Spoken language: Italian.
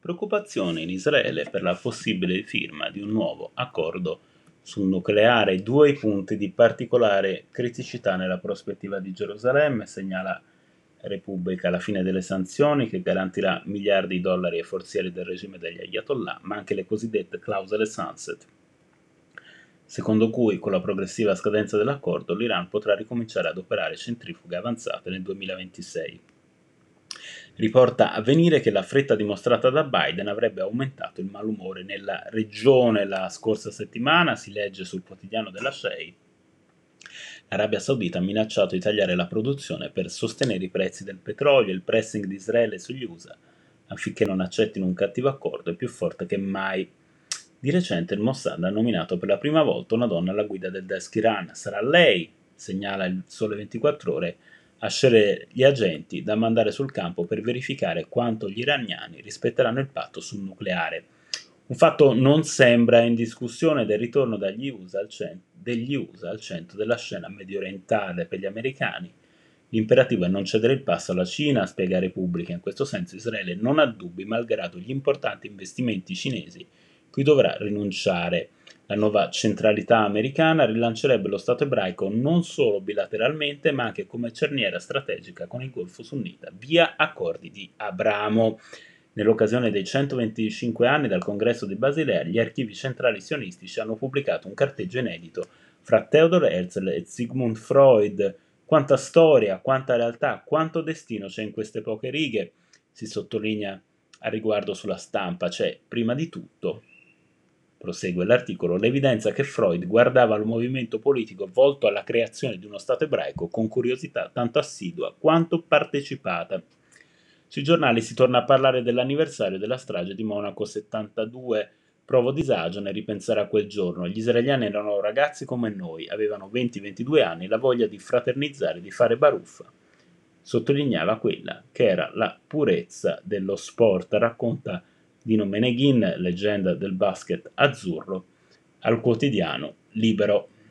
Preoccupazione in Israele per la possibile firma di un nuovo accordo sul nucleare, due punti di particolare criticità nella prospettiva di Gerusalemme, segnala Repubblica la fine delle sanzioni che garantirà miliardi di dollari ai forzieri del regime degli Ayatollah, ma anche le cosiddette clausole sunset, secondo cui con la progressiva scadenza dell'accordo l'Iran potrà ricominciare ad operare centrifughe avanzate nel 2026. Riporta Avvenire che la fretta dimostrata da Biden avrebbe aumentato il malumore nella regione la scorsa settimana, si legge sul quotidiano della SHEI. L'Arabia Saudita ha minacciato di tagliare la produzione per sostenere i prezzi del petrolio, il pressing di Israele sugli USA affinché non accettino un cattivo accordo è più forte che mai. Di recente il Mossad ha nominato per la prima volta una donna alla guida del desk Iran. Sarà lei, segnala il Sole 24 ore, a scegliere gli agenti da mandare sul campo per verificare quanto gli iraniani rispetteranno il patto sul nucleare. Un fatto non sembra in discussione del ritorno USA cent- degli USA al centro della scena medio orientale per gli americani. L'imperativo è non cedere il passo alla Cina, spiega Repubblica. In questo senso Israele non ha dubbi, malgrado gli importanti investimenti cinesi, cui dovrà rinunciare. La nuova centralità americana rilancerebbe lo Stato ebraico non solo bilateralmente, ma anche come cerniera strategica con il Golfo Sunnita, via accordi di Abramo. Nell'occasione dei 125 anni dal congresso di Basilea, gli archivi centrali sionistici hanno pubblicato un carteggio inedito fra Theodor Herzl e Sigmund Freud. Quanta storia, quanta realtà, quanto destino c'è in queste poche righe, si sottolinea a riguardo sulla stampa. C'è, prima di tutto, prosegue l'articolo, l'evidenza che Freud guardava al movimento politico volto alla creazione di uno Stato ebraico con curiosità tanto assidua quanto partecipata. Sui giornali si torna a parlare dell'anniversario della strage di Monaco 72. Provo disagio nel ripensare a quel giorno. Gli israeliani erano ragazzi come noi, avevano 20-22 anni, la voglia di fraternizzare, di fare baruffa. Sottolineava quella che era la purezza dello sport, racconta Dino Meneghin, leggenda del basket azzurro, al quotidiano Libero.